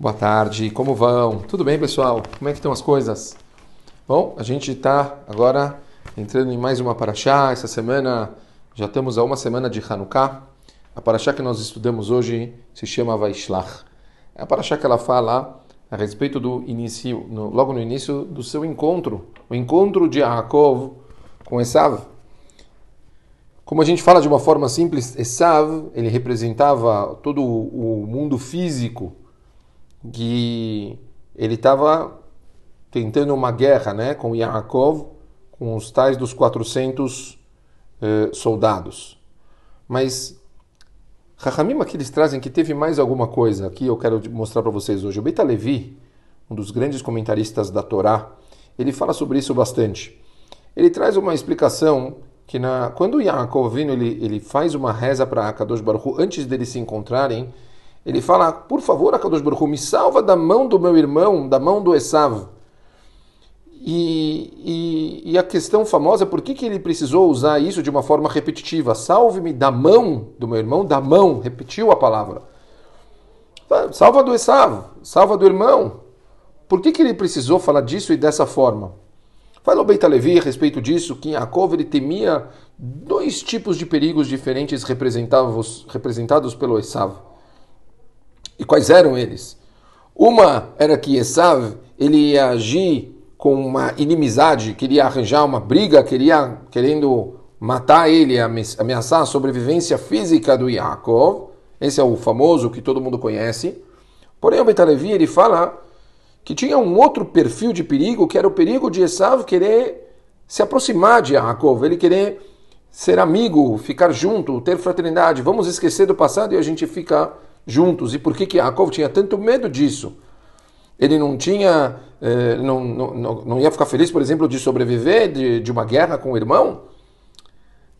Boa tarde, como vão? Tudo bem, pessoal? Como é que estão as coisas? Bom, a gente está agora entrando em mais uma paraxá. Essa semana já estamos a uma semana de Hanukkah. A paraxá que nós estudamos hoje se chama Vaishlach. É a paraxá que ela fala a respeito do início, no, logo no início do seu encontro, o encontro de Yaakov com Esav. Como a gente fala de uma forma simples, Esav, ele representava todo o mundo físico que ele estava tentando uma guerra né, com Yaakov, com os tais dos 400 eh, soldados. Mas Rahamim aqui eles trazem que teve mais alguma coisa que eu quero mostrar para vocês hoje. O Beit Levi, um dos grandes comentaristas da Torá, ele fala sobre isso bastante. Ele traz uma explicação que na, quando Yaakov ele, ele faz uma reza para Akadosh Baruch antes deles se encontrarem, ele fala, por favor, Akadosh Baruch me salva da mão do meu irmão, da mão do Esav. E, e, e, a questão famosa é por que, que ele precisou usar isso de uma forma repetitiva. Salve-me da mão do meu irmão, da mão, repetiu a palavra. Salva do Esav, salva do irmão. Por que, que ele precisou falar disso e dessa forma? Fala o Beit Levi a respeito disso, que Yaakov ele temia dois tipos de perigos diferentes representados, representados pelo Esav. E quais eram eles? Uma era que Esav ele ia agir com uma inimizade, queria arranjar uma briga, queria querendo matar ele, ameaçar a sobrevivência física do Yaakov. Esse é o famoso que todo mundo conhece. Porém, o Betalevi ele fala que tinha um outro perfil de perigo, que era o perigo de Esav querer se aproximar de Yaakov, ele querer ser amigo, ficar junto, ter fraternidade. Vamos esquecer do passado e a gente fica juntos. E por que, que Yaakov tinha tanto medo disso? Ele não tinha, eh, não, não, não ia ficar feliz, por exemplo, de sobreviver de, de uma guerra com o irmão?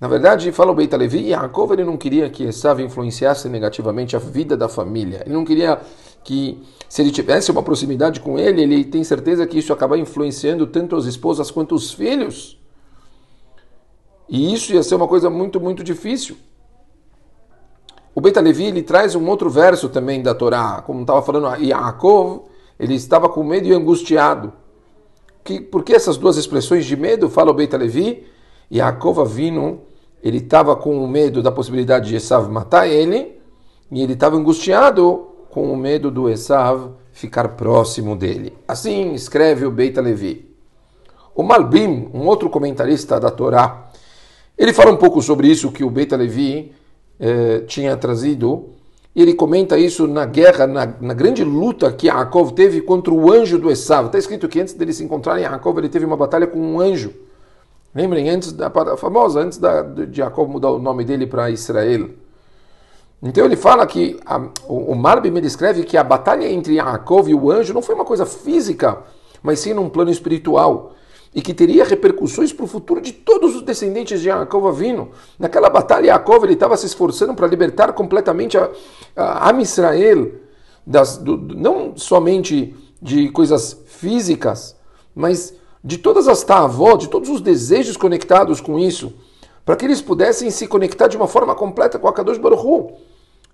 Na verdade, fala o Beit Levi, Yaakov ele não queria que Esav influenciasse negativamente a vida da família. Ele não queria que, se ele tivesse uma proximidade com ele, ele tem certeza que isso acaba influenciando tanto as esposas quanto os filhos. E isso ia ser uma coisa muito, muito difícil. O Beit Levi ele traz um outro verso também da Torá, como estava falando, Yaakov, ele estava com medo e angustiado. Que, por que essas duas expressões de medo? Fala o Beit Levi, Yaakov Avinu, ele estava com o medo da possibilidade de Esav matar ele, e ele estava angustiado com o medo do Esav ficar próximo dele. Assim escreve o Beit Levi. O Malbim, um outro comentarista da Torá, ele fala um pouco sobre isso que o Beit Levi eh, tinha trazido. Ele comenta isso na guerra, na, na, grande luta que Yaakov teve contra o anjo do Esav. Está escrito que antes dele se encontrarem, Yaakov ele teve uma batalha com um anjo. Lembrem, antes da famosa, antes da, de Yaakov mudar o nome dele para Israel. Então ele fala que a, o, o Marbim me descreve que a batalha entre Yaakov e o anjo não foi uma coisa física, mas sim num plano espiritual e que teria repercussões para o futuro de todos os descendentes de Yaakov Avino. Naquela batalha, Yaakov estava se esforçando para libertar completamente a, a, a Israel, das, do, não somente de coisas físicas, mas de todas as tavó, de todos os desejos conectados com isso, para que eles pudessem se conectar de uma forma completa com a Kadosh Baruch Hu.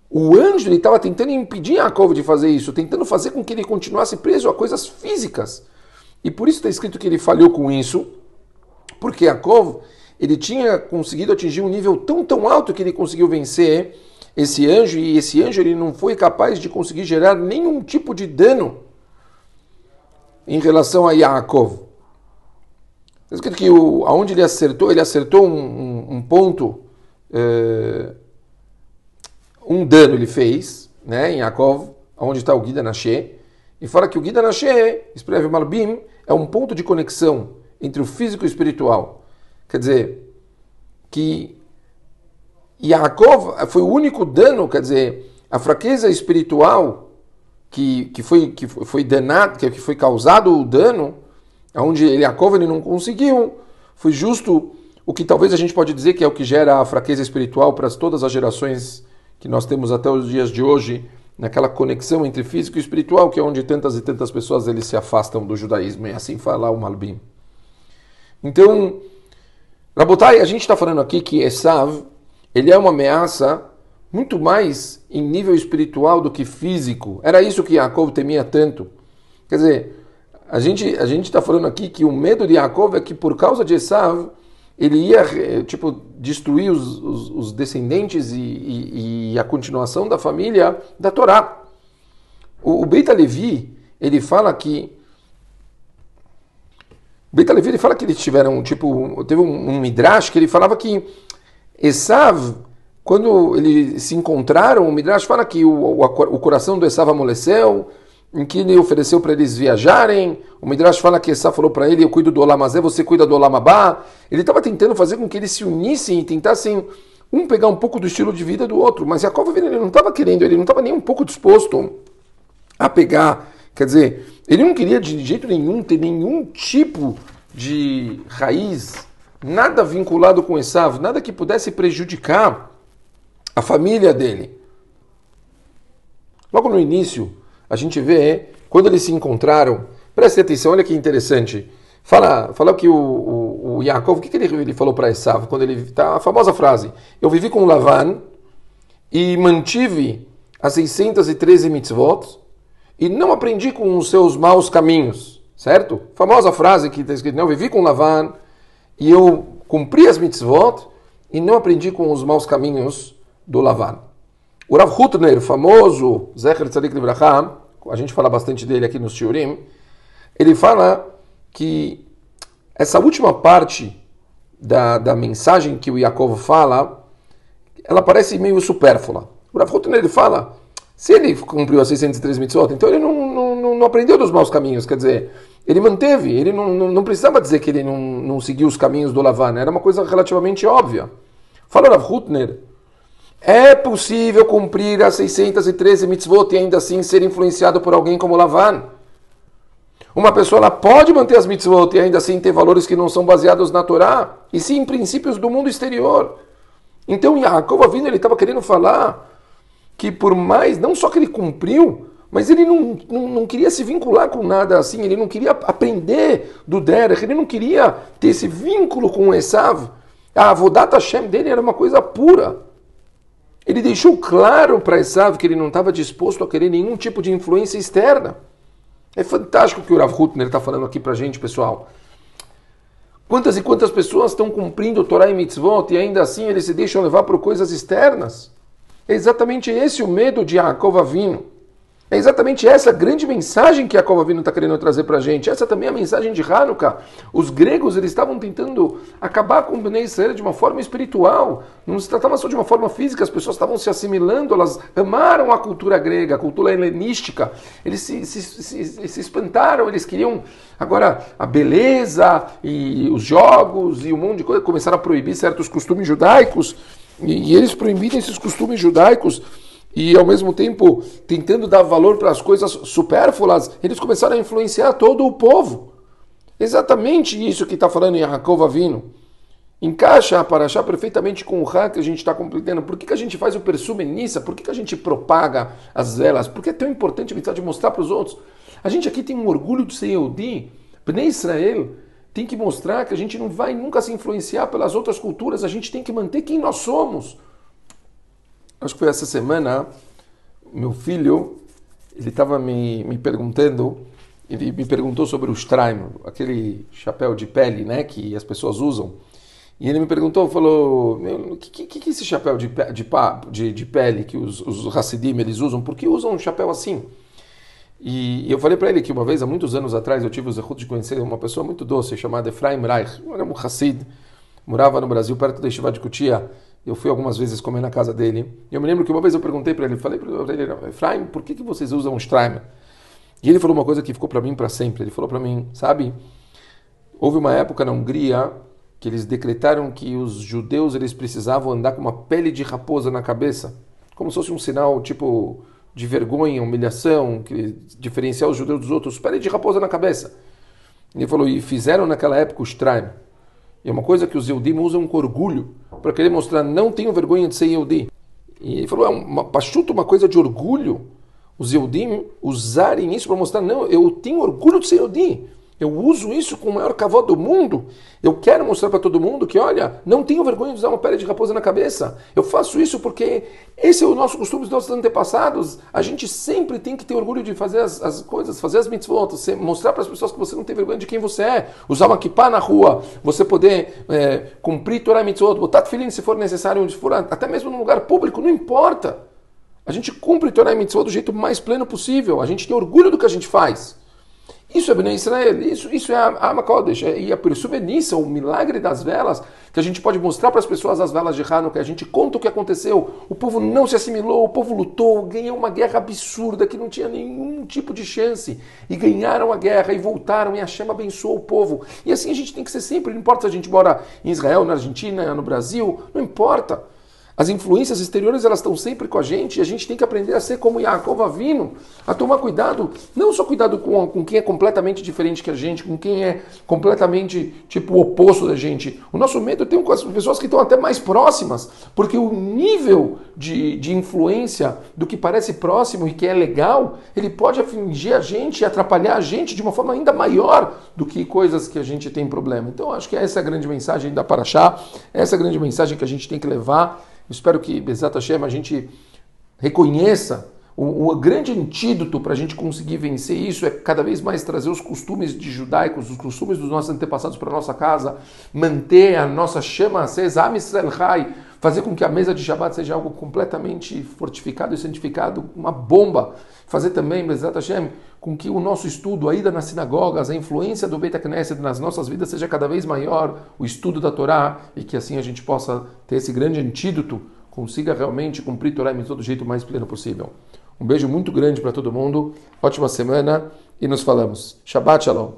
O anjo estava tentando impedir Yaakov de fazer isso, tentando fazer com que ele continuasse preso a coisas físicas. E por isso está escrito que ele falhou com isso, porque Yaakov ele tinha conseguido atingir um nível tão tão alto que ele conseguiu vencer esse anjo e esse anjo ele não foi capaz de conseguir gerar nenhum tipo de dano em relação a Yaakov. Está escrito que o, aonde ele acertou, ele acertou um, um, um ponto, é, um dano ele fez, né, em Yaakov, onde está o Guida Nashe, e fala que o Guida Nashe, escreve Malbim, é um ponto de conexão entre o físico e o espiritual. Quer dizer, que Yaakov foi o único dano, quer dizer, a fraqueza espiritual que, que, foi, que foi danado, que foi causado o dano, onde Yaakov ele não conseguiu, foi justo o que talvez a gente pode dizer que é o que gera a fraqueza espiritual para todas as gerações que nós temos até os dias de hoje, naquela conexão entre físico e espiritual, que é onde tantas e tantas pessoas eles se afastam do judaísmo, e assim fala o Malbim. Então, Rabotai, a gente está falando aqui que Esav, ele é uma ameaça muito mais em nível espiritual do que físico. Era isso que Yaakov temia tanto. Quer dizer, a gente a está falando aqui que o medo de Yaakov é que por causa de Esav ele ia tipo destruir os, os, os descendentes e, e, e, a continuação da família da Torá. O, o Beit Levi ele fala que Beit Levi ele fala que eles tiveram tipo teve um, um midrash que ele falava que Esav quando eles se encontraram o midrash fala que o, o, o coração do Esav amoleceu em que ele ofereceu para eles viajarem. O Midrash fala que Essa falou para ele: Eu cuido do Olamazé, você cuida do Olamabá. Ele estava tentando fazer com que eles se unissem e tentassem um pegar um pouco do estilo de vida do outro. Mas Jacob ele não estava querendo, ele não estava nem um pouco disposto a pegar. Quer dizer, ele não queria de jeito nenhum ter nenhum tipo de raiz, nada vinculado com Esav, nada que pudesse prejudicar a família dele. Logo no início, a gente vê quando eles se encontraram. Preste atenção, olha que interessante. Fala, fala que o, o, o Yaakov, o que, que ele, ele falou para Esav? Quando ele tá a famosa frase: Eu vivi com Lavan e mantive as 613 mitzvot e não aprendi com os seus maus caminhos, certo? Famosa frase que está escrita: Eu vivi com Lavan e eu cumpri as mitzvot e não aprendi com os maus caminhos do Lavan. O Rav Hutner, famoso Zecher Tzadik Libracham, a gente fala bastante dele aqui no Shiurim, ele fala que essa última parte da, da mensagem que o Yaakov fala, ela parece meio supérflua. O Rav Hutner, ele fala, se ele cumpriu as 603 mitzvot, então ele não, não, não, aprendeu dos maus caminhos, quer dizer, ele manteve, ele não, não, não precisava dizer que ele não, não seguiu os caminhos do Lavan, era uma coisa relativamente óbvia. Fala Rav Hutner, é possível cumprir as 613 mitzvot e ainda assim ser influenciado por alguém como Lavan? Uma pessoa ela pode manter as mitzvot e ainda assim ter valores que não são baseados na Torá, e sim em princípios do mundo exterior. Então Yaakov Avinu ele estava querendo falar que por mais, não só que ele cumpriu, mas ele não, não, não, queria se vincular com nada assim, ele não queria aprender do Derech, ele não queria ter esse vínculo com o Esav. A Avodat Hashem dele era uma coisa pura. Ele deixou claro para Esav que ele não estava disposto a querer nenhum tipo de influência externa. É fantástico o que o Rav Hutner está falando aqui para a gente, pessoal. Quantas e quantas pessoas estão cumprindo Torah e Mitzvot e ainda assim eles se deixam levar por coisas externas? É exatamente esse o medo de Yaakov Avinu. É exatamente essa grande mensagem que a Avinu está querendo trazer para a gente. Essa também é a mensagem de Hanukkah. Os gregos eles estavam tentando acabar com o Bnei Israel de uma forma espiritual. Não se tratava só de uma forma física, as pessoas estavam se assimilando, elas amaram a cultura grega, a cultura helenística. Eles se, se, se, se espantaram, eles queriam agora a beleza e os jogos e um monte de coisa. Começaram a proibir certos costumes judaicos. E, e eles proibiram esses costumes judaicos e ao mesmo tempo tentando dar valor para as coisas supérfluas, eles começaram a influenciar todo o povo. Exatamente isso que está falando em Yaakov Avino. Encaixa a Paraxá perfeitamente com o Rá que a gente está completando. Por que, que a gente faz o persume Nissa? Por que, que a gente propaga as velas? Por que é tão importante a de mostrar para os outros? A gente aqui tem um orgulho de ser Yehudi. Bnei Israel tem que mostrar que a gente não vai nunca se influenciar pelas outras culturas. A gente tem que manter quem nós somos acho que foi essa semana, meu filho, ele estava me, me perguntando, ele me perguntou sobre o Straim, aquele chapéu de pele, né, que as pessoas usam. E ele me perguntou, falou, o que, que, que é esse chapéu de, de, de, de pele que os, os eles usam? Por que usam um chapéu assim? E eu falei para ele que uma vez, há muitos anos atrás, eu tive o zehut de conhecer uma pessoa muito doce chamada Efraim Reich, era um Hassid, morava no Brasil, perto da Yeshiva de Kutia, eu fui algumas vezes comer na casa dele. Eu me lembro que uma vez eu perguntei para ele, falei para ele, Efraim, por que, que vocês usam um Streimer? E ele falou uma coisa que ficou para mim para sempre. Ele falou para mim, sabe, houve uma época na Hungria que eles decretaram que os judeus eles precisavam andar com uma pele de raposa na cabeça, como se fosse um sinal tipo de vergonha, humilhação, que diferenciar os judeus dos outros, pele de raposa na cabeça. Ele falou, e fizeram naquela época o Streimer. E é uma coisa que os Eudim usam com orgulho para querer mostrar, não tenho vergonha de ser Yehudi. E ele falou, é uma pachuta, uma coisa de orgulho, os Yehudim usarem isso para mostrar, não, eu tenho orgulho de ser Yehudi. Eu uso isso com o maior cavó do mundo. Eu quero mostrar para todo mundo que, olha, não tenho vergonha de usar uma pele de raposa na cabeça. Eu faço isso porque esse é o nosso costume dos nossos antepassados. A gente sempre tem que ter orgulho de fazer as, as coisas, fazer as mitzvot, mostrar para as pessoas que você não tem vergonha de quem você é. Usar uma kippah na rua, você poder é, cumprir Torah mitzvot, botar filhinho se for necessário, onde for, até mesmo num lugar público, não importa. A gente cumpre Torah mitzvot do jeito mais pleno possível. A gente tem orgulho do que a gente faz. Isso é Bnei Israel, isso, isso é a Kodesh. É, e é por isso Benissa, o milagre das velas, que a gente pode mostrar para as pessoas as velas de Hanukkah, a gente conta o que aconteceu. O povo não se assimilou, o povo lutou, ganhou uma guerra absurda que não tinha nenhum tipo de chance. E ganharam a guerra e voltaram e a chama abençoou o povo. E assim a gente tem que ser sempre, não importa se a gente mora em Israel, na Argentina, no Brasil, não importa. As influências exteriores elas estão sempre com a gente e a gente tem que aprender a ser como Yaakov Avino, a tomar cuidado, não só cuidado com, com quem é completamente diferente que a gente, com quem é completamente tipo o oposto da gente. O nosso medo tem com as pessoas que estão até mais próximas, porque o nível de, de influência do que parece próximo e que é legal, ele pode afligir a gente e atrapalhar a gente de uma forma ainda maior do que coisas que a gente tem problema. Então acho que essa é a grande mensagem da Paraxá, essa é a grande mensagem que a gente tem que levar espero que, Bezat Hashem, a gente reconheça o, o grande antídoto para a gente conseguir vencer isso é cada vez mais trazer os costumes de judaicos, os costumes dos nossos antepassados para a nossa casa, manter a nossa chama acesa, fazer com que a mesa de Shabbat seja algo completamente fortificado e santificado, uma bomba. Fazer também, Bezat Hashem, com que o nosso estudo, a ida nas sinagogas, a influência do Beit Knesset nas nossas vidas seja cada vez maior, o estudo da Torá, e que assim a gente possa ter esse grande antídoto, consiga realmente cumprir Torá em todo jeito mais pleno possível. Um beijo muito grande para todo mundo, ótima semana e nos falamos. Shabbat Shalom.